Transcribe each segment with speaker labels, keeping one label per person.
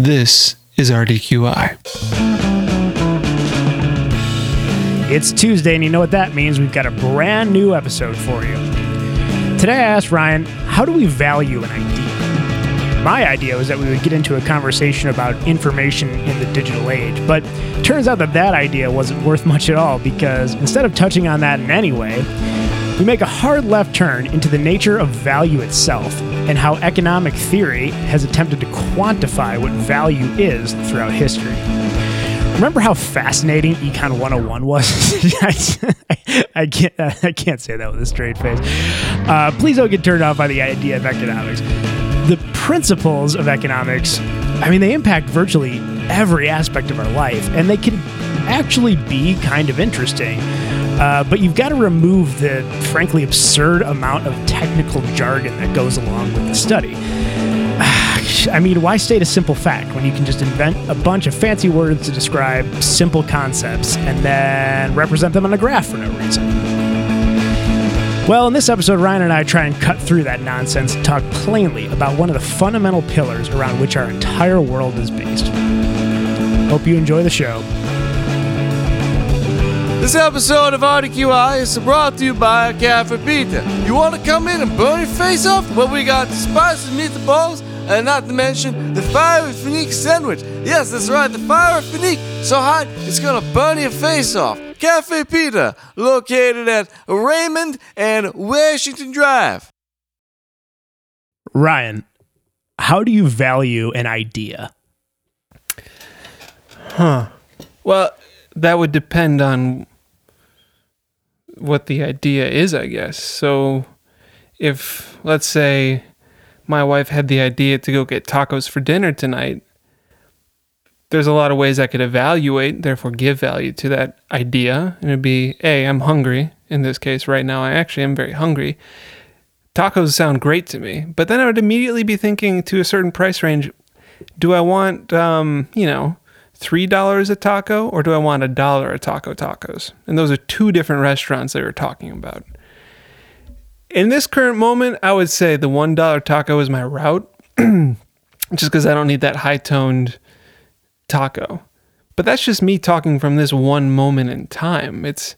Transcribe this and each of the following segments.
Speaker 1: This is RDQI.
Speaker 2: It's Tuesday, and you know what that means. We've got a brand new episode for you. Today, I asked Ryan, how do we value an idea? My idea was that we would get into a conversation about information in the digital age, but turns out that that idea wasn't worth much at all because instead of touching on that in any way, we make a hard left turn into the nature of value itself and how economic theory has attempted to quantify what value is throughout history. Remember how fascinating Econ 101 was? I, can't, I can't say that with a straight face. Uh, please don't get turned off by the idea of economics. The principles of economics, I mean, they impact virtually every aspect of our life, and they can actually be kind of interesting. Uh, but you've got to remove the frankly absurd amount of technical jargon that goes along with the study. I mean, why state a simple fact when you can just invent a bunch of fancy words to describe simple concepts and then represent them on a graph for no reason? Well, in this episode, Ryan and I try and cut through that nonsense and talk plainly about one of the fundamental pillars around which our entire world is based. Hope you enjoy the show.
Speaker 3: This episode of RDQI is brought to you by Cafe Pizza. You want to come in and burn your face off? Well, we got the spicy meatballs, and not to mention the fire Finique sandwich. Yes, that's right, the fire Finique. So hot, it's gonna burn your face off. Cafe Pizza, located at Raymond and Washington Drive.
Speaker 2: Ryan, how do you value an idea?
Speaker 1: Huh. Well, that would depend on what the idea is, I guess. So, if, let's say, my wife had the idea to go get tacos for dinner tonight, there's a lot of ways I could evaluate, therefore give value to that idea. And it'd be, A, I'm hungry. In this case, right now, I actually am very hungry. Tacos sound great to me. But then I would immediately be thinking to a certain price range do I want, um, you know, $3 a taco or do I want a dollar a taco tacos? And those are two different restaurants that we're talking about. In this current moment, I would say the $1 taco is my route just because I don't need that high toned taco. But that's just me talking from this one moment in time. It's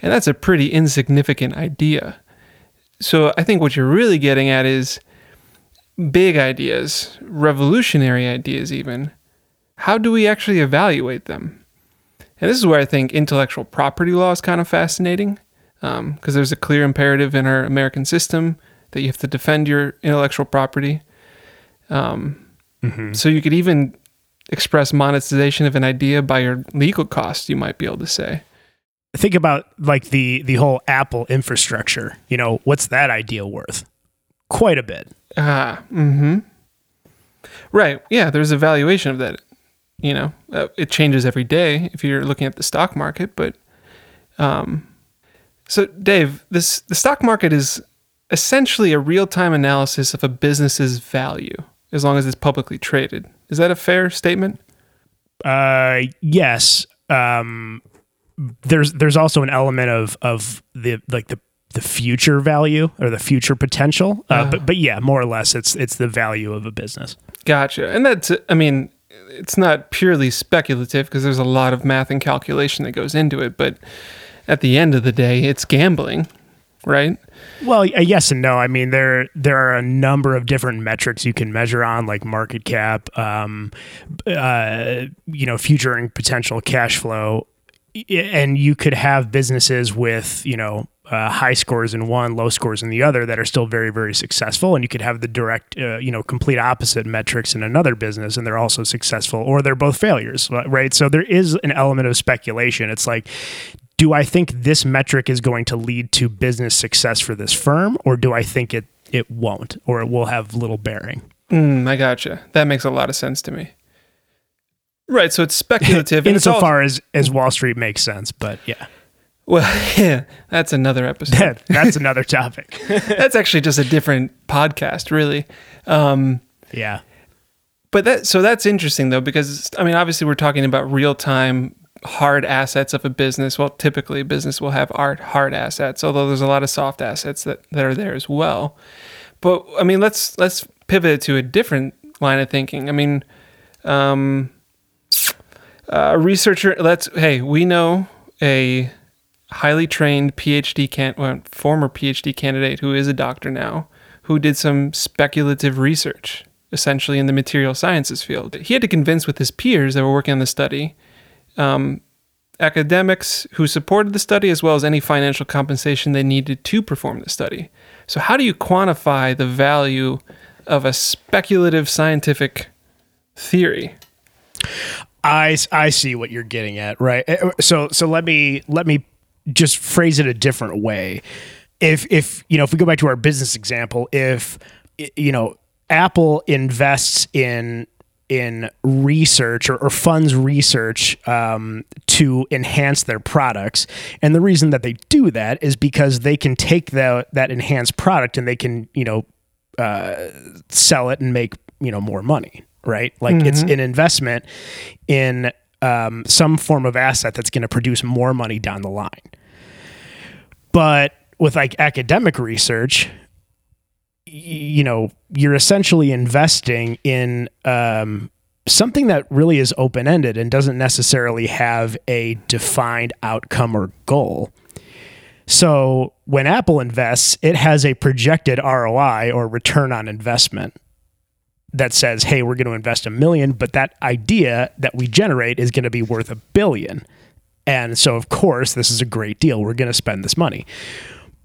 Speaker 1: and that's a pretty insignificant idea. So I think what you're really getting at is big ideas, revolutionary ideas even how do we actually evaluate them? And this is where I think intellectual property law is kind of fascinating because um, there's a clear imperative in our American system that you have to defend your intellectual property. Um, mm-hmm. So you could even express monetization of an idea by your legal costs, you might be able to say.
Speaker 2: Think about like the the whole Apple infrastructure. You know, what's that idea worth? Quite a bit.
Speaker 1: Ah, mm-hmm. Right. Yeah, there's a valuation of that you know, uh, it changes every day if you're looking at the stock market. But, um, so Dave, this the stock market is essentially a real time analysis of a business's value as long as it's publicly traded. Is that a fair statement?
Speaker 2: Uh, yes. Um, there's there's also an element of of the like the the future value or the future potential. Uh, uh, but but yeah, more or less, it's it's the value of a business.
Speaker 1: Gotcha. And that's I mean, it's not purely speculative because there's a lot of math and calculation that goes into it, but at the end of the day, it's gambling, right?
Speaker 2: Well, yes and no. I mean, there there are a number of different metrics you can measure on, like market cap, um, uh, you know, future and potential cash flow, and you could have businesses with you know uh, high scores in one, low scores in the other that are still very, very successful. And you could have the direct, uh, you know, complete opposite metrics in another business and they're also successful or they're both failures, right? So there is an element of speculation. It's like, do I think this metric is going to lead to business success for this firm or do I think it, it won't or it will have little bearing?
Speaker 1: Mm, I gotcha. That makes a lot of sense to me. Right. So it's speculative.
Speaker 2: Insofar as, as Wall Street makes sense, but yeah.
Speaker 1: Well, yeah, that's another episode.
Speaker 2: that's another topic.
Speaker 1: that's actually just a different podcast, really. Um,
Speaker 2: yeah.
Speaker 1: But that so that's interesting though because I mean obviously we're talking about real time hard assets of a business. Well, typically a business will have art hard assets, although there's a lot of soft assets that, that are there as well. But I mean let's let's pivot to a different line of thinking. I mean, Um, a researcher. Let's. Hey, we know a highly trained PhD can well, former PhD candidate who is a doctor now, who did some speculative research, essentially in the material sciences field. He had to convince with his peers that were working on the study, um, academics who supported the study, as well as any financial compensation they needed to perform the study. So, how do you quantify the value of a speculative scientific theory?
Speaker 2: I, I see what you're getting at, right? Uh, So so let me let me just phrase it a different way. If if you know if we go back to our business example, if you know Apple invests in in research or, or funds research um, to enhance their products, and the reason that they do that is because they can take that that enhanced product and they can you know uh, sell it and make you know more money right? Like it's an investment in um, some form of asset that's going to produce more money down the line. But with like academic research you know you're essentially investing in um, something that really is open-ended and doesn't necessarily have a defined outcome or goal. So when Apple invests, it has a projected ROI or return on investment that says, hey, we're going to invest a million, but that idea that we generate is going to be worth a billion. And so, of course, this is a great deal. We're going to spend this money.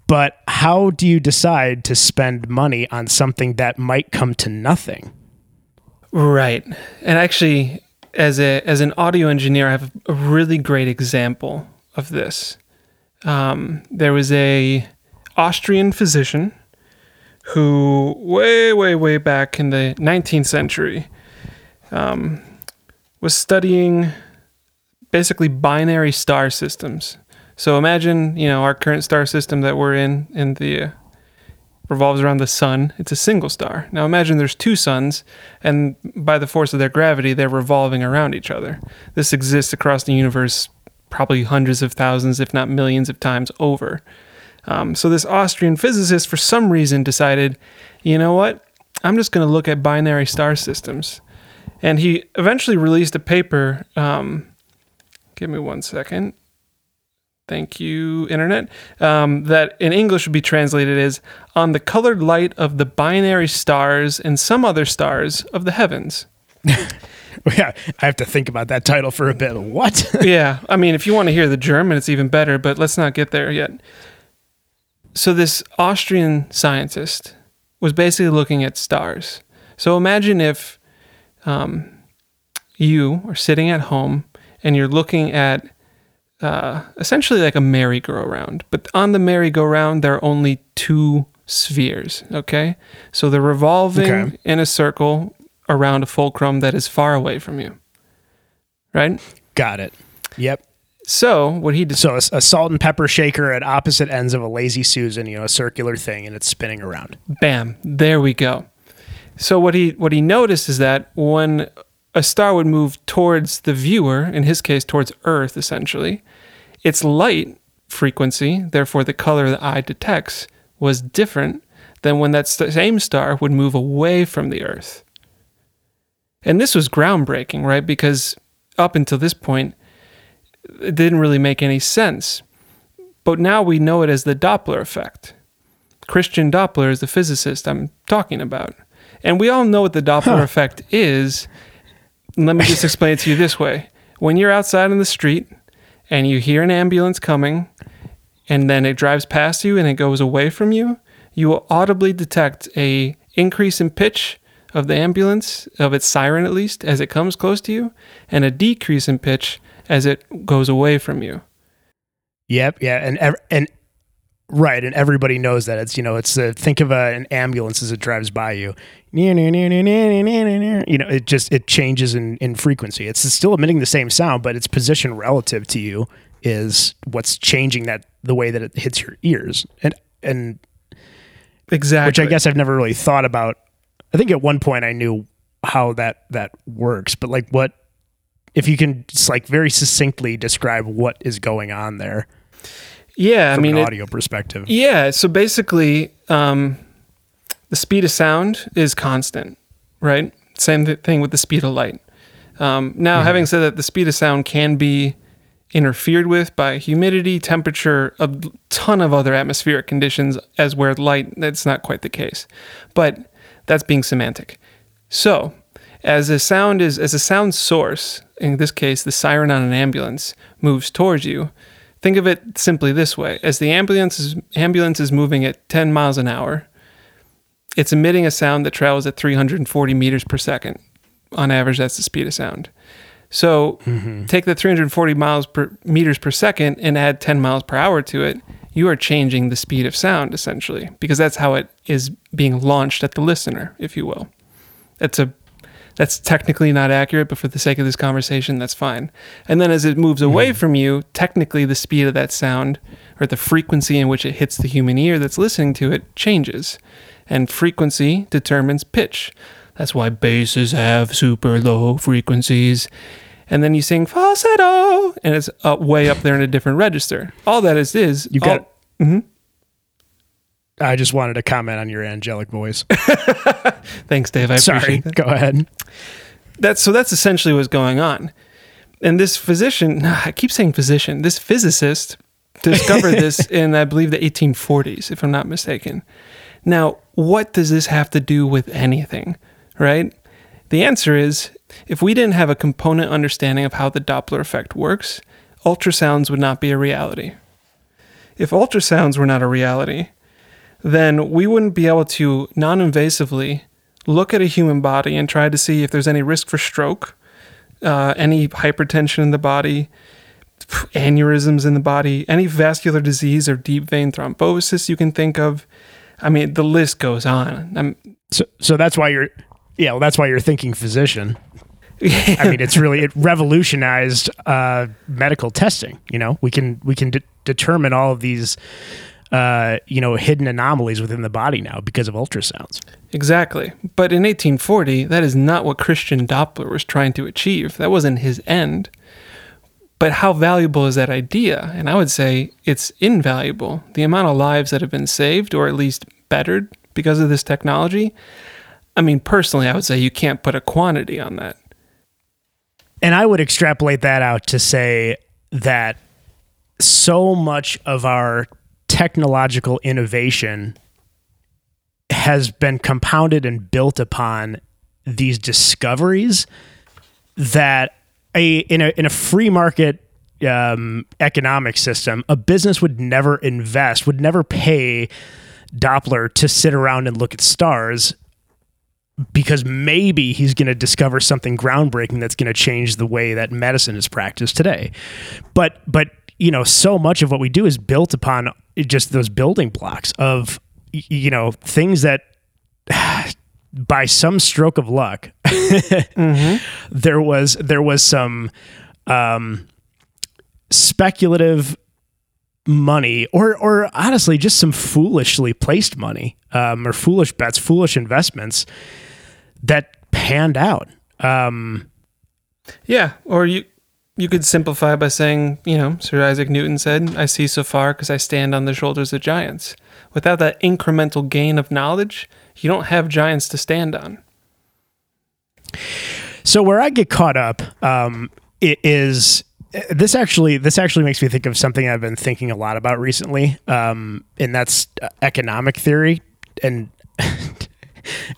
Speaker 2: But how do you decide to spend money on something that might come to nothing?
Speaker 1: Right. And actually, as a as an audio engineer, I have a really great example of this. Um, there was a Austrian physician who, way, way, way back in the 19th century, um, was studying basically binary star systems. So imagine, you know, our current star system that we're in in the uh, revolves around the sun. It's a single star. Now imagine there's two suns, and by the force of their gravity, they're revolving around each other. This exists across the universe probably hundreds of thousands, if not millions of times over. Um, so this Austrian physicist, for some reason, decided, you know what? I'm just going to look at binary star systems. And he eventually released a paper. Um, give me one second. Thank you, Internet. Um, that in English would be translated as On the Colored Light of the Binary Stars and Some Other Stars of the Heavens.
Speaker 2: Yeah, I have to think about that title for a bit. What?
Speaker 1: yeah, I mean, if you want to hear the German, it's even better, but let's not get there yet. So, this Austrian scientist was basically looking at stars. So, imagine if um, you are sitting at home and you're looking at uh, essentially like a merry-go-round, but on the merry-go-round, there are only two spheres, okay? So, they're revolving
Speaker 2: Okay.
Speaker 1: in a circle around a fulcrum that is far away from you, right?
Speaker 2: Got it. Yep.
Speaker 1: So, what he decided.
Speaker 2: So a, a salt and pepper shaker at opposite ends of a lazy susan, you know, a circular thing, and it's spinning around.
Speaker 1: Bam, there we go. So what he what he noticed is that when a star would move towards the viewer, in his case towards Earth essentially, its light frequency, therefore the color the eye detects, was different than when that st- same star would move away from the Earth. And this was groundbreaking, right? Because up until this point, it didn't really make any sense. But now we know it as the Doppler effect. Christian Doppler is the physicist I'm talking about. And we all know what the Doppler effect is. Let me just explain it to you this way. When you're outside in the street and you hear an ambulance coming and then it drives past you and it goes away from you, you will audibly detect a increase in pitch of the ambulance, of its siren at least, as it comes close to you, and a decrease in pitch as it goes away from you.
Speaker 2: Yep. Yeah. And ev- and right, and everybody knows that it's you know it's uh, think of a, an ambulance as it drives by you. You know, it just it changes in in frequency. It's still emitting the same sound, but its position relative to you is what's changing that the way that it hits your ears. And and
Speaker 1: Exactly.
Speaker 2: which I guess I've never really thought about. I think at one point I knew how that that works, but like what if you can just like very succinctly describe what is going on there
Speaker 1: Yeah, I mean,
Speaker 2: an
Speaker 1: it,
Speaker 2: audio perspective.
Speaker 1: Yeah, so basically, um, the speed of sound is constant, right? Same th- thing with the speed of light. Um, now, having said that, the speed of sound can be interfered with by humidity, temperature, a ton of other atmospheric conditions, as where light, that's not quite the case. But that's being semantic. So, as a sound is as a sound source, in this case the siren on an ambulance moves towards you, think of it simply this way. As the ambulance is ambulance is moving at 10 miles an hour, it's emitting a sound that travels at 340 meters per second. On average, that's the speed of sound. So mm-hmm. take the 340 miles per meters per second and add 10 miles per hour to it. You are changing the speed of sound essentially, because that's how it is being launched at the listener, if you will. That's a that's technically not accurate, but for the sake of this conversation, that's fine. And then as it moves away hmm. from you, technically the speed of that sound or the frequency in which it hits the human ear that's listening to it changes. And frequency determines pitch. That's why basses have super low frequencies. And then you sing falsetto, and it's up, way up there in a different register. All that is is
Speaker 2: You got.
Speaker 1: all- mm-hmm.
Speaker 2: I just wanted to comment on your angelic voice.
Speaker 1: Thanks, Dave. I
Speaker 2: Sorry.
Speaker 1: appreciate that.
Speaker 2: Go ahead.
Speaker 1: that's so that's essentially what's going on. And this physician, I keep saying physician, this physicist discovered this in I believe the 1840s, if I'm not mistaken. Now, what does this have to do with anything, right? The answer is if we didn't have a component understanding of how the Doppler effect works, ultrasounds would not be a reality. If ultrasounds were not a reality, then we wouldn't be able to non invasively look at a human body and try to see if there's any risk for stroke, uh, any hypertension in the body, aneurysms in the body, any vascular disease or deep vein thrombosis you can think of. I mean, the list goes on. I'm,
Speaker 2: So, so that's why you're. Yeah, well, that's why you're thinking physician. I mean, it's really it revolutionized uh, medical testing. You know, we can we can de- determine all of these, uh, you know, hidden anomalies within the body now because of ultrasounds.
Speaker 1: Exactly. But in 1840, that is not what Christian Doppler was trying to achieve. That wasn't his end. But how valuable is that idea? And I would say it's invaluable. The amount of lives that have been saved or at least bettered because of this technology. I mean, personally, I would say you can't put a quantity on that.
Speaker 2: And I would extrapolate that out to say that so much of our technological innovation has been compounded and built upon these discoveries that a in a in a free market um, economic system, a business would never invest, would never pay Doppler to sit around and look at stars because maybe he's going to discover something groundbreaking that's going to change the way that medicine is practiced today. But but you know, so much of what we do is built upon just those building blocks of you know things that by some stroke of luck there was there was some um, speculative money or or honestly just some foolishly placed money um, or foolish bets foolish investments that panned out. Um,
Speaker 1: Yeah, or you you could simplify by saying, you know, Sir Isaac Newton said, "I see so far because I stand on the shoulders of giants." Without that incremental gain of knowledge, you don't have giants to stand on.
Speaker 2: so where i get caught up um, it is this actually this actually makes me think of something i've been thinking a lot about recently um, and that's uh, economic theory and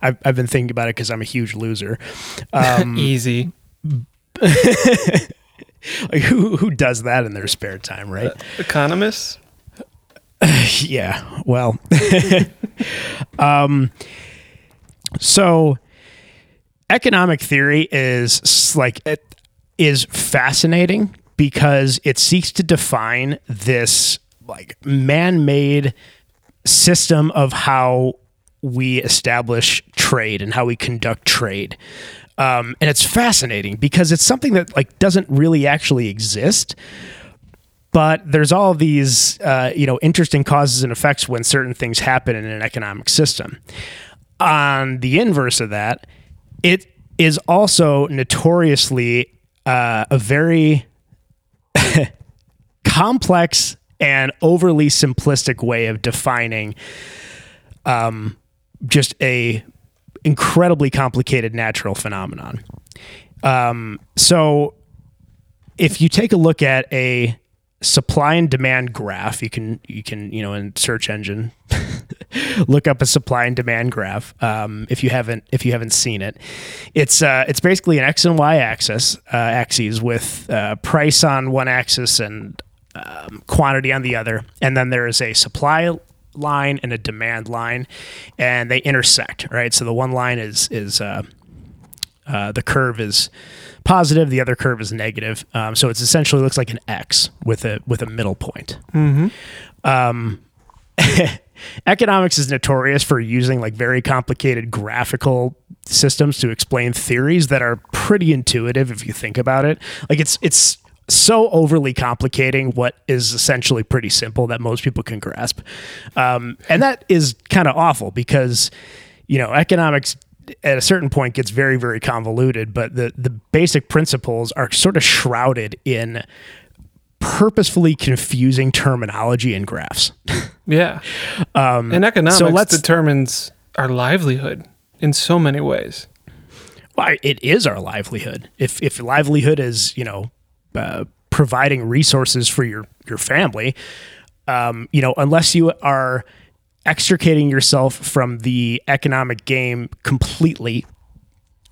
Speaker 2: I've, I've been thinking about it because i'm a huge loser um,
Speaker 1: Easy.
Speaker 2: like who, who does that in their spare time right?
Speaker 1: Economists?
Speaker 2: yeah well. Um so economic theory is like it is fascinating because it seeks to define this like man-made system of how we establish trade and how we conduct trade um, and it's fascinating because it's something that like doesn't really actually exist but there's all these uh, you know interesting causes and effects when certain things happen in an economic system. On the inverse of that it is also notoriously uh, a very complex and overly simplistic way of defining um, just a incredibly complicated natural phenomenon So if you take a look at a supply and demand graph, you can you can you know in search engine look up a supply and demand graph. Um, if you haven't if you haven't seen it, it's uh, it's basically an x and y axis uh, axes with uh, price on one axis and um, quantity on the other, and then there is a supply line and a demand line, and they intersect. Right, so the one line is is uh, uh, the curve is positive, the other curve is negative. Um, so it's essentially looks like an X with a with a middle point. Um, economics is notorious for using like very complicated graphical systems to explain theories that are pretty intuitive if you think about it. Like it's it's so overly complicating what is essentially pretty simple that most people can grasp. Um, and that is kind of awful because you know economics at a certain point gets very very convoluted but the the basic principles are sort of shrouded in purposefully confusing terminology and graphs
Speaker 1: Yeah. and economics
Speaker 2: Um, let's-
Speaker 1: determines our livelihood in so many ways.
Speaker 2: Why it is our livelihood. If if livelihood is you know uh, providing resources for your your family, um, you know unless you are extricating yourself from the economic game completely,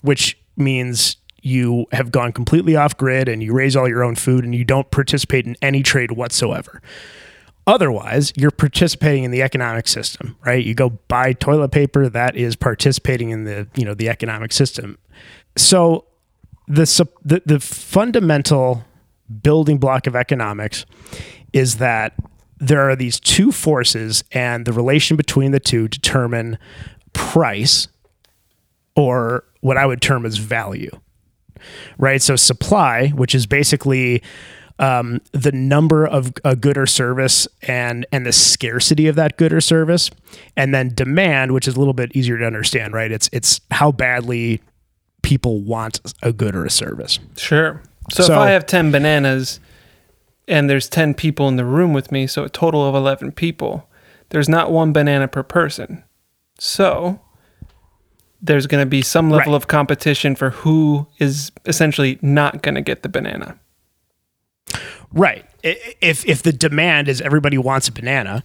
Speaker 2: which means you have gone completely off grid and you raise all your own food and you don't participate in any trade whatsoever. Otherwise, you're participating in the economic system, right? You go buy toilet paper, that is participating in the, you know, the economic system. So the the, the fundamental building block of economics is that there are these two forces and the relation between the two determine price or what I would term as value. Right? So supply, which is basically um, the number of a good or service and and the scarcity of that good or service, and then demand, which is a little bit easier to understand, right? It's it's how badly people want a good or a service.
Speaker 1: Sure. So, if I have 10 bananas and there's 10 people in the room with me, so a total of 11 people, there's not one banana per person. So there's going to be some level
Speaker 2: Right.
Speaker 1: of competition for who is essentially not going to get the banana.
Speaker 2: Right. If if the demand is everybody wants a banana,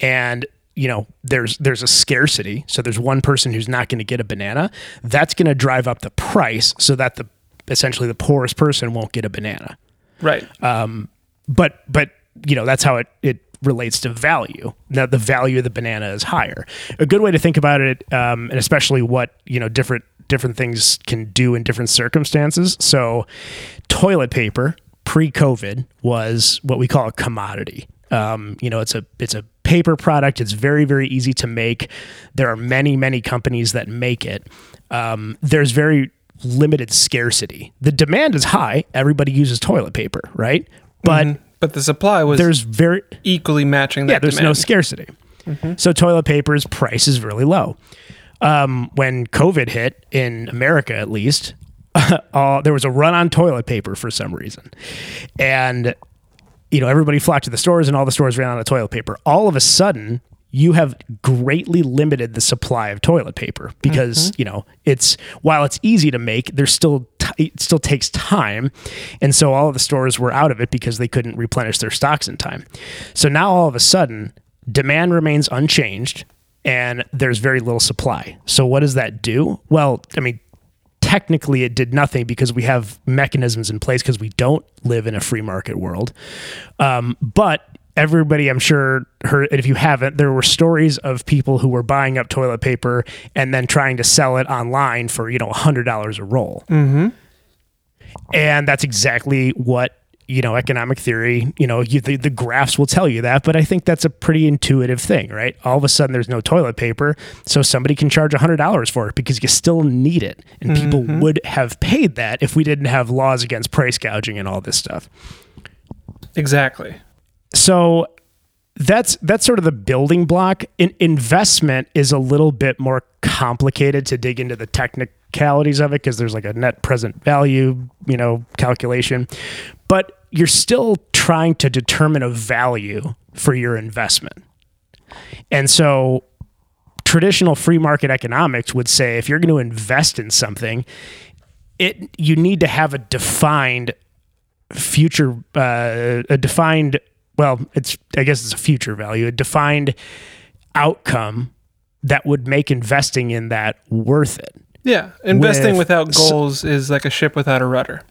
Speaker 2: and you know there's there's a scarcity, so there's one person who's not going to get a banana, that's going to drive up the price so that the essentially the poorest person won't get a banana.
Speaker 1: Right.
Speaker 2: Um, but but you know that's how it it relates to value. Now the value of the banana is higher. A good way to think about it, um, and especially what you know different different things can do in different circumstances. So, toilet paper pre-COVID was what we call a commodity. Um, you know, it's a it's a paper product. It's very very easy to make. There are many many companies that make it. Um, there's very limited scarcity. The demand is high. Everybody uses toilet paper, right? But
Speaker 1: but the supply was
Speaker 2: there's very
Speaker 1: equally matching that
Speaker 2: yeah, there's no
Speaker 1: demand.
Speaker 2: scarcity. So toilet paper's price is really low. Um, when COVID hit in America, at least, uh, there was a run on toilet paper for some reason, and you know everybody flocked to the stores, and all the stores ran out of toilet paper. All of a sudden, you have greatly limited the supply of toilet paper because mm-hmm. you know it's while it's easy to make, there's still t- it still takes time, and so all of the stores were out of it because they couldn't replenish their stocks in time. So now all of a sudden, demand remains unchanged, and there's very little supply. So what does that do? Well, I mean, technically it did nothing because we have mechanisms in place because we don't live in a free market world. Um, but everybody, I'm sure, heard, and if you haven't, there were stories of people who were buying up toilet paper and then trying to sell it online for, you know, $100 a roll. Mm-hmm. And that's exactly what you know economic theory you know you, the, the graphs will tell you that but i think that's a pretty intuitive thing right all of a sudden there's no toilet paper so somebody can charge $100 for it because you still need it and people mm-hmm. would have paid that if we didn't have laws against price gouging and all this stuff
Speaker 1: Exactly.
Speaker 2: so that's that's sort of the building block. In, investment is a little bit more complicated to dig into the technicalities of it because there's like a net present value, you know, calculation. But you're still trying to determine a value for your investment. And so traditional free market economics would say if you're going to invest in something, it you need to have a defined future uh, a defined well it's i guess it's a future value a defined outcome that would make investing in that worth it
Speaker 1: Yeah, investing
Speaker 2: With-
Speaker 1: without
Speaker 2: so-
Speaker 1: goals is like a ship without a rudder.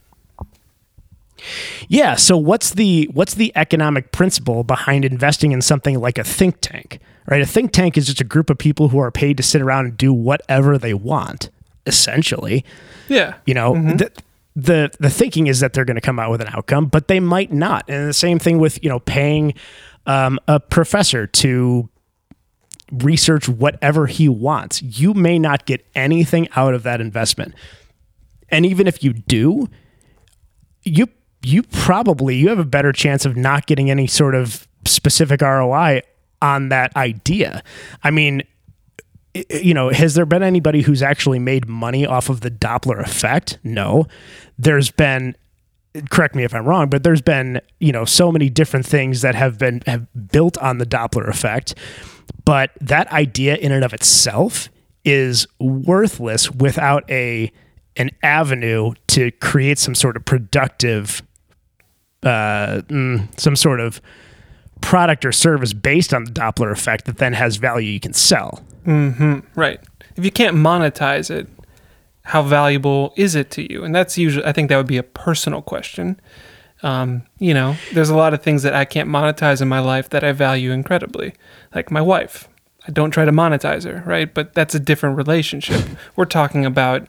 Speaker 2: Yeah so what's the what's the economic principle behind investing in something like a think tank right? A think tank is just a group of people who are paid to sit around and do whatever they want essentially.
Speaker 1: Yeah,
Speaker 2: You know, the, the the thinking is that they're going to come out with an outcome, but they might not. And the same thing with you know paying um, a professor to research whatever he wants. You may not get anything out of that investment, and even if you do, you you probably you have a better chance of not getting any sort of specific ROI on that idea. I mean, you know, has there been anybody who's actually made money off of the Doppler effect? No. There's been correct me if I'm wrong, but there's been, you know, so many different things that have been have built on the Doppler effect, but that idea in and of itself is worthless without a an avenue to create some sort of productive uh, mm, some sort of product or service based on the Doppler effect that then has value you can sell.
Speaker 1: right. If you can't monetize it, how valuable is it to you? And that's usually, I think that would be a personal question. Um, you know, there's a lot of things that I can't monetize in my life that I value incredibly, like my wife. I don't try to monetize her, right? But that's a different relationship. We're talking about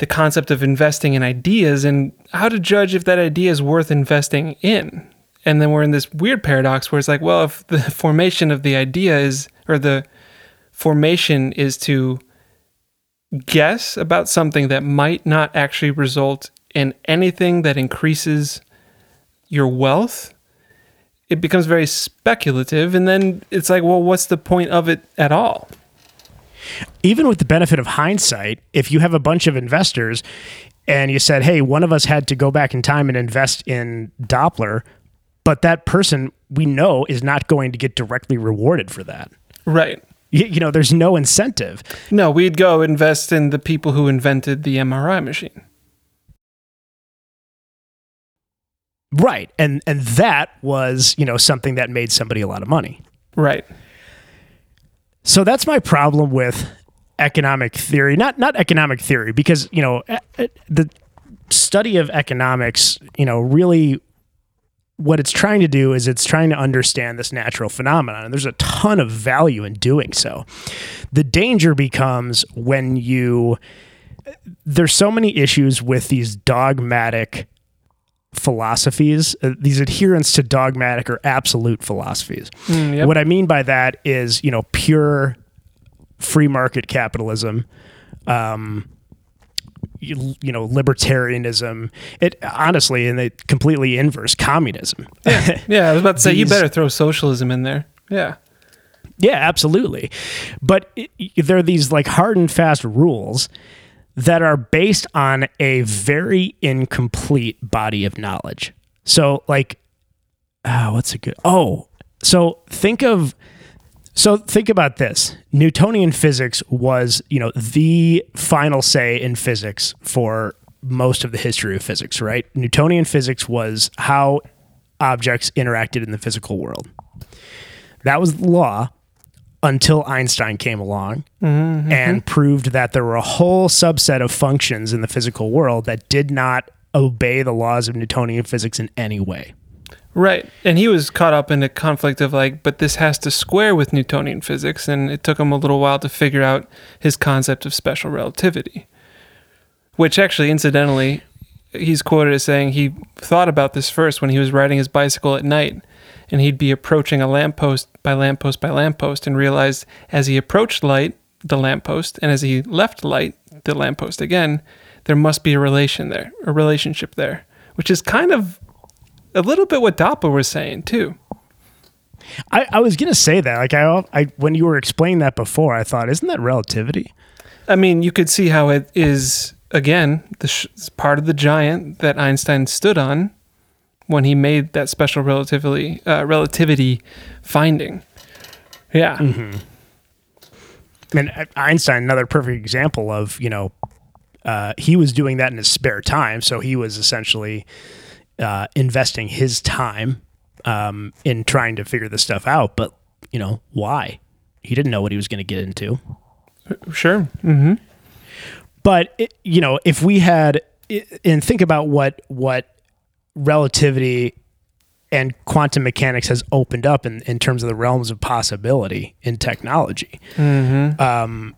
Speaker 1: the concept of investing in ideas and how to judge if that idea is worth investing in. And then we're in this weird paradox where it's like, well, if the formation of the idea is, or the formation is to guess about something that might not actually result in anything that increases your wealth, it becomes very speculative. And then it's like, well, what's the point of it at all?
Speaker 2: Even with the benefit of hindsight, if you have a bunch of investors and you said, hey, one of us had to go back in time and invest in Doppler, but that person we know is not going to get directly rewarded for that.
Speaker 1: Right.
Speaker 2: You, you know, there's no incentive.
Speaker 1: No, we'd go invest in the people who invented the MRI machine.
Speaker 2: Right. And and that was, you know, something that made somebody a lot of money.
Speaker 1: Right.
Speaker 2: So that's my problem with economic theory. Not not economic theory because, you know, the study of economics, you know, really what it's trying to do is it's trying to understand this natural phenomenon and there's a ton of value in doing so. The danger becomes when you there's so many issues with these dogmatic philosophies, uh, these adherence to dogmatic or absolute philosophies.
Speaker 1: Mm, yep.
Speaker 2: What I mean by that is, you know, pure free market capitalism, um, you, you know, libertarianism. It honestly, and the completely inverse communism.
Speaker 1: Yeah, yeah I was about to say you better throw socialism in there. Yeah.
Speaker 2: Yeah, absolutely. But it, there are these like hard and fast rules that are based on a very incomplete body of knowledge. So, like, ah, what's a good? Oh, so think of. So think about this. Newtonian physics was, you know, the final say in physics for most of the history of physics, right? Newtonian physics was how objects interacted in the physical world. That was the law until Einstein came along mm-hmm. and proved that there were a whole subset of functions in the physical world that did not obey the laws of Newtonian physics in any way.
Speaker 1: Right. And he was caught up in a conflict of like, but this has to square with Newtonian physics. And it took him a little while to figure out his concept of special relativity. Which actually, incidentally, he's quoted as saying he thought about this first when he was riding his bicycle at night. And he'd be approaching a lamppost by lamppost by lamppost and realized as he approached light, the lamppost, and as he left light, the lamppost again, there must be a relation there, a relationship there, which is kind of a little bit what Doppler was saying too.
Speaker 2: I, I was gonna say that, like I, I, when you were explaining that before, I thought, isn't that relativity?
Speaker 1: I mean, you could see how it is again the sh- part of the giant that Einstein stood on when he made that special relativity uh, relativity finding. Yeah,
Speaker 2: I mean, Einstein, another perfect example of you know uh, he was doing that in his spare time. So he was essentially uh, investing his time um, in trying to figure this stuff out. But, you know, why? He didn't know what he was going to get into.
Speaker 1: Sure. Mm-hmm.
Speaker 2: But, it, you know, if we had, and think about what, what relativity and quantum mechanics has opened up in, in terms of the realms of possibility in technology. Um,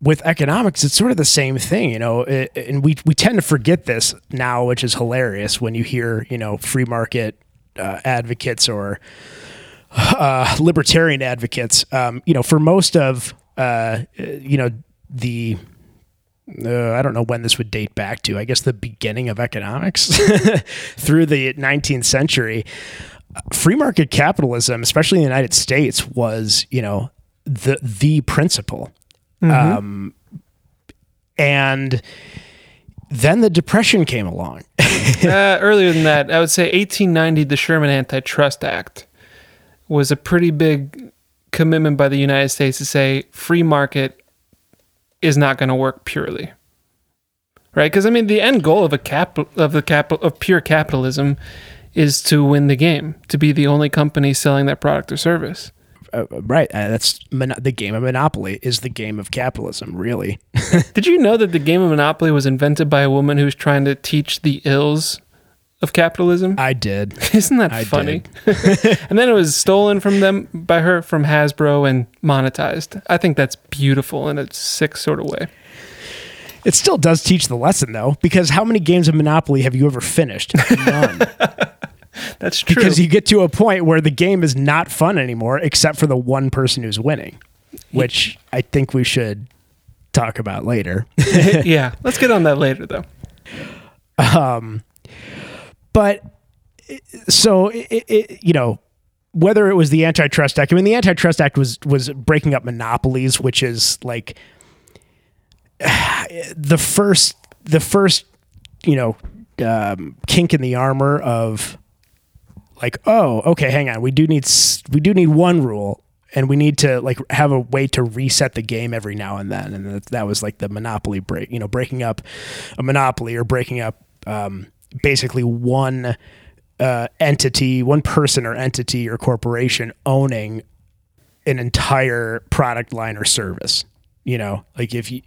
Speaker 2: with economics, it's sort of the same thing, you know, it, and we, we tend to forget this now, which is hilarious when you hear, you know, free market uh, advocates or uh, libertarian advocates. Um, you know, for most of, uh, you know, the uh, I don't know when this would date back to. I guess the beginning of economics through the 19th century. Free market capitalism, especially in the United States, was you know the the principle, um, and then the depression came along.
Speaker 1: uh, earlier than that, I would say 1890, the Sherman Antitrust Act was a pretty big commitment by the United States to say free market is not going to work purely. Right? Because I mean, the end goal of a cap of the cap of pure capitalism is to win the game, to be the only company selling that product or service.
Speaker 2: uh, right, uh, that's mon- the game of monopoly is the game of capitalism. Really,
Speaker 1: Did you know that the game of Monopoly was invented by a woman who was trying to teach the ills of capitalism?
Speaker 2: I did.
Speaker 1: Isn't that
Speaker 2: I
Speaker 1: funny? and then it was stolen from them by her from Hasbro and monetized. I think that's beautiful in a sick sort of way.
Speaker 2: It still does teach the lesson though, because how many games of Monopoly have you ever finished? None.
Speaker 1: That's true.
Speaker 2: because you get to a point where the game is not fun anymore, except for the one person who's winning, which I think we should talk about later.
Speaker 1: yeah, let's get on that later though.
Speaker 2: Um, but so it, it, you know whether it was the antitrust act i mean the antitrust act was was breaking up monopolies which is like the first the first you know um, kink in the armor of like oh okay hang on we do need we do need one rule and we need to like have a way to reset the game every now and then. And that, that was like the monopoly break you know breaking up a monopoly or breaking up um, basically one uh, entity one person or entity or corporation owning an entire product line or service you know? Like if you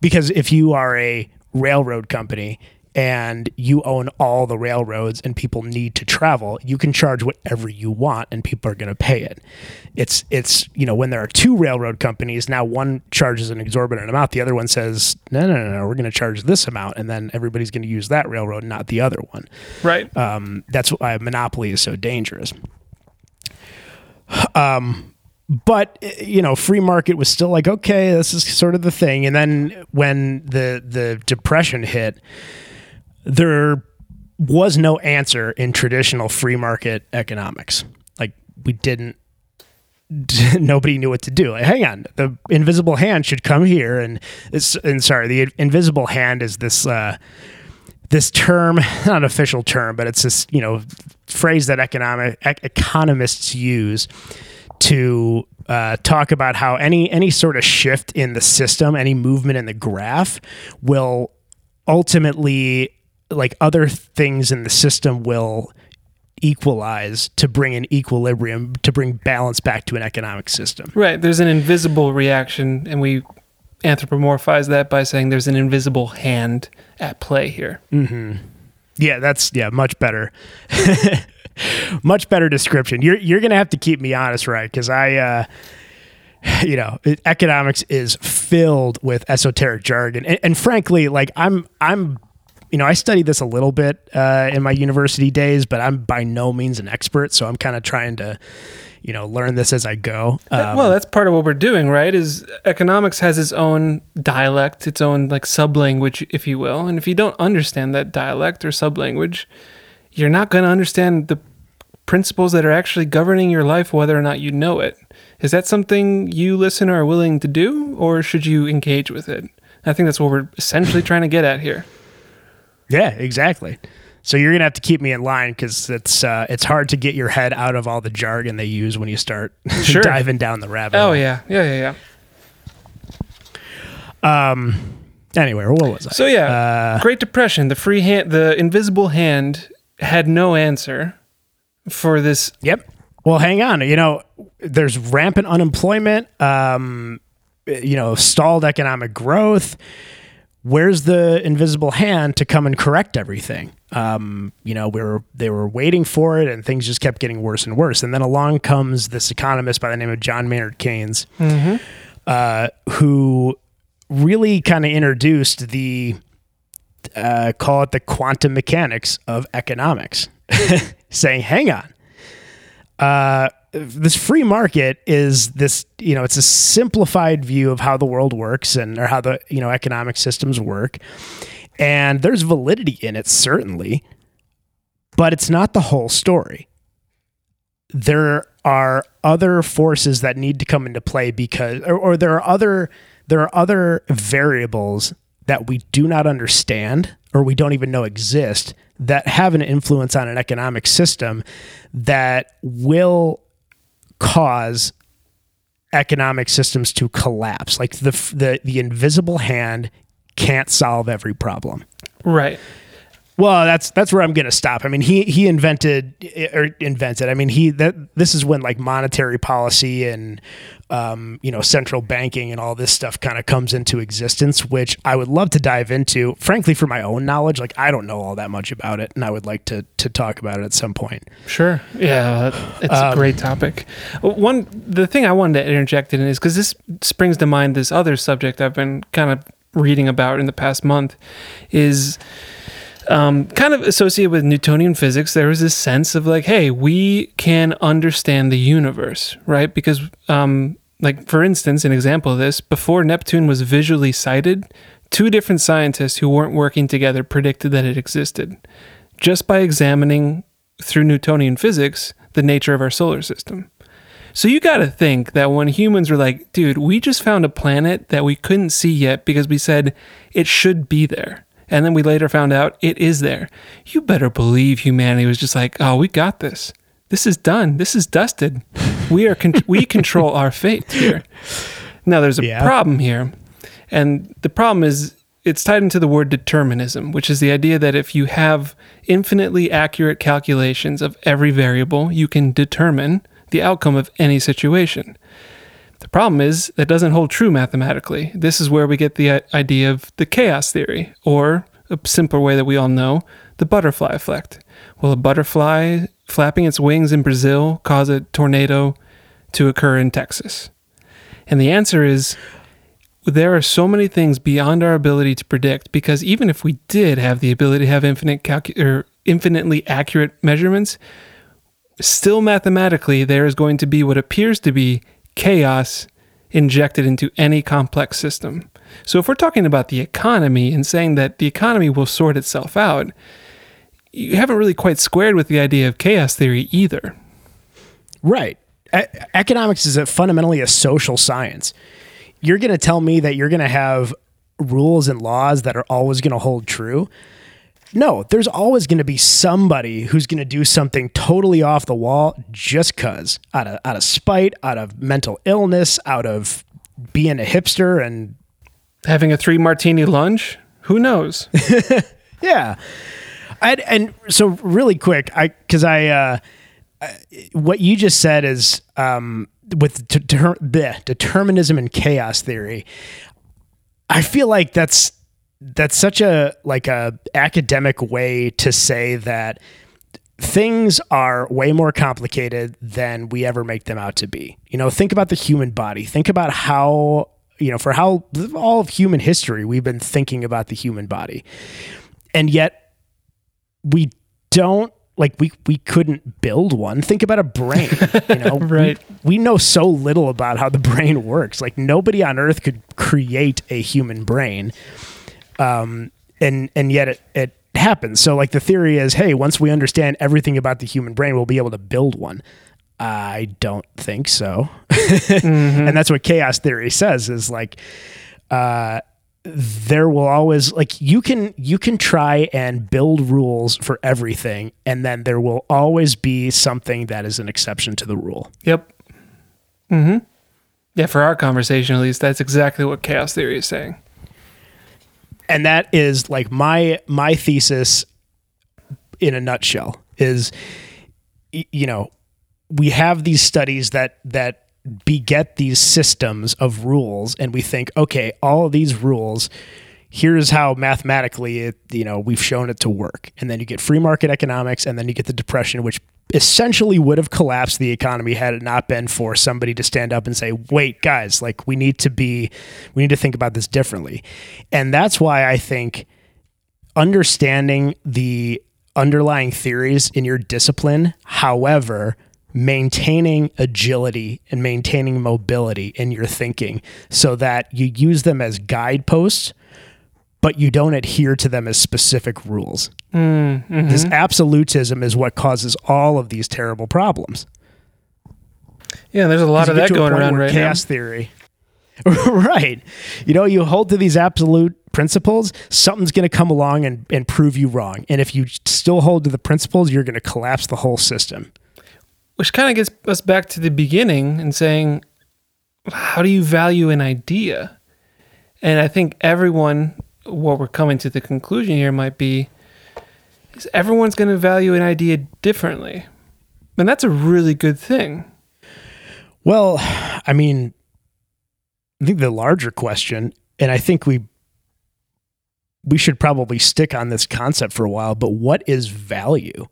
Speaker 2: because if you are a railroad company and you own all the railroads and people need to travel you can charge whatever you want and people are going to pay it it's it's you know when there are two railroad companies now one charges an exorbitant amount the other one says no no no, no we're going to charge this amount and then everybody's going to use that railroad not the other one
Speaker 1: Right.
Speaker 2: um, that's why monopoly is so dangerous. Um, but eh, you know, free market was still like, okay, this is sort of the thing. And then when the the depression hit, there was no answer in traditional free market economics. Like we didn't. Nobody knew what to do. Like, hang on, the invisible hand should come here, and and sorry, the invisible hand is this uh, this term, not an official term, but it's this you know phrase that economic ec- economists use to uh, talk about how any any sort of shift in the system, any movement in the graph, will ultimately like other things in the system will equalize to bring an equilibrium to bring balance back to an economic system.
Speaker 1: Right. There's an invisible reaction, and we anthropomorphize that by saying there's an invisible hand at play here.
Speaker 2: Yeah, that's yeah, much better. much better description. You're you're gonna have to keep me honest, right? Because I, uh, you know, economics is filled with esoteric jargon, and, and frankly, like I'm I'm, you know, I studied this a little bit uh, in my university days, but I'm by no means an expert. So I'm kind of trying to, you know, learn this as I go. Um,
Speaker 1: well, that's part of what we're doing, right? Is economics has its own dialect, its own like sublanguage, if you will. And if you don't understand that dialect or sublanguage, you're not going to understand the principles that are actually governing your life, whether or not you know it. Is that something you, listener, are willing to do, or should you engage with it? I think that's what we're essentially trying to get at here.
Speaker 2: Yeah, exactly. So you're gonna have to keep me in line because it's uh, it's hard to get your head out of all the jargon they use when you start
Speaker 1: Sure.
Speaker 2: diving down the rabbit.
Speaker 1: Oh
Speaker 2: hole.
Speaker 1: yeah, yeah, yeah, yeah.
Speaker 2: Anyway, what was I?
Speaker 1: So yeah, Great Depression, the free hand, the invisible hand had no answer for this.
Speaker 2: Yep. Well, hang on. You know, there's rampant unemployment. Um, you know, stalled economic growth. Where's the invisible hand to come and correct everything? Um, you know, we were they were waiting for it, and things just kept getting worse and worse. And then along comes this economist by the name of John Maynard Keynes, uh, who really kind of introduced the uh, call it the quantum mechanics of economics, saying, "Hang on, uh, this free market is this you know it's a simplified view of how the world works and or how the you know economic systems work. And there's validity in it certainly but it's not the whole story. There are other forces that need to come into play because or, or there are other there are other variables that we do not understand or we don't even know exist that have an influence on an economic system that will cause economic systems to collapse like the the the invisible hand can't solve every problem
Speaker 1: Right.
Speaker 2: Well, that's that's where I'm going to stop. I mean, he he invented or invented. I mean, he that this is when like monetary policy and um, you know central banking and all this stuff kind of comes into existence, which I would love to dive into. Frankly, for my own knowledge, like I don't know all that much about it, and I would like to to talk about it at some point.
Speaker 1: Sure. Yeah, it's a great topic. One, the thing I wanted to interject in is because this springs to mind this other subject I've been kind of reading about in the past month is um, kind of associated with Newtonian physics. There was this sense of like, hey, we can understand the universe, right? Because, um, like for instance, an example of this: before Neptune was visually sighted, two different scientists who weren't working together predicted that it existed just by examining through Newtonian physics the nature of our solar system. So you got to think that when humans were like, dude, we just found a planet that we couldn't see yet because we said it should be there. And then we later found out it is there. You better believe humanity was just like, oh, we got this. This is done. This is dusted. We are con- we control our fate here. Now there's a
Speaker 2: Yeah.
Speaker 1: problem here. And the problem is it's tied into the word determinism, which is the idea that if you have infinitely accurate calculations of every variable, you can determine the outcome of any situation. The problem is that doesn't hold true mathematically. This is where we get the uh, idea of the chaos theory, or a simpler way that we all know, the butterfly effect. Will a butterfly flapping its wings in Brazil cause a tornado to occur in Texas? And the answer is there are so many things beyond our ability to predict because even if we did have the ability to have infinite calcu- or infinitely accurate measurements, still mathematically there is going to be what appears to be chaos injected into any complex system. So if we're talking about the economy and saying that the economy will sort itself out, you haven't really quite squared with the idea of chaos theory either.
Speaker 2: Right. E- economics is a, fundamentally a social science. You're going to tell me that you're going to have rules and laws that are always going to hold true. No, there's always going to be somebody who's going to do something totally off the wall just cuz out of out of spite, out of mental illness, out of being a hipster and
Speaker 1: Having a three martini lunch? Who knows?
Speaker 2: Yeah, I, and so really quick, I because I, uh, I- what you just said is um, with de- de- bleh, determinism and chaos theory. I feel like that's that's such a like a academic way to say that things are way more complicated than we ever make them out to be. You know, think about the human body. Think about how, you know, for how all of human history we've been thinking about the human body. And yet we don't like we we couldn't build one. Think about a brain, you know.
Speaker 1: Right.
Speaker 2: We, we know so little about how the brain works. Like nobody on earth could create a human brain um, and and yet it, it happens. So like the theory is, hey, once we understand everything about the human brain, we'll be able to build one. I don't think so, and that's what chaos theory says is like, uh, there will always like you can you can try and build rules for everything, and then there will always be something that is an exception to the rule.
Speaker 1: Yep. Mm-hmm. Yeah, for our conversation at least, that's exactly what chaos theory is saying.
Speaker 2: And that is like my my thesis in a nutshell is you know we have these studies that that beget these systems of rules and we think okay all these rules here's how mathematically it you know we've shown it to work. And then you get free market economics and then you get the depression which essentially would have collapsed the economy had it not been for somebody to stand up and say wait guys like we need to be we need to think about this differently. And that's why i think understanding the underlying theories in your discipline however maintaining agility and maintaining mobility in your thinking so that you use them as guideposts but you don't adhere to them as specific rules. Mm-hmm. This absolutism is what causes all of these terrible problems.
Speaker 1: Yeah, there's a lot of that going around right
Speaker 2: chaos theory. right. You know, you hold to these absolute principles, something's going to come along and, and prove you wrong. And if you still hold to the principles, you're going to collapse the whole system.
Speaker 1: Which kind of gets us back to the beginning and saying, how do you value an idea? And I think everyone, what we're coming to the conclusion here might be, is everyone's going to value an idea differently. And that's a really good thing.
Speaker 2: Well, I mean, I think the larger question, and I think we we should probably stick on this concept for a while, but what is value?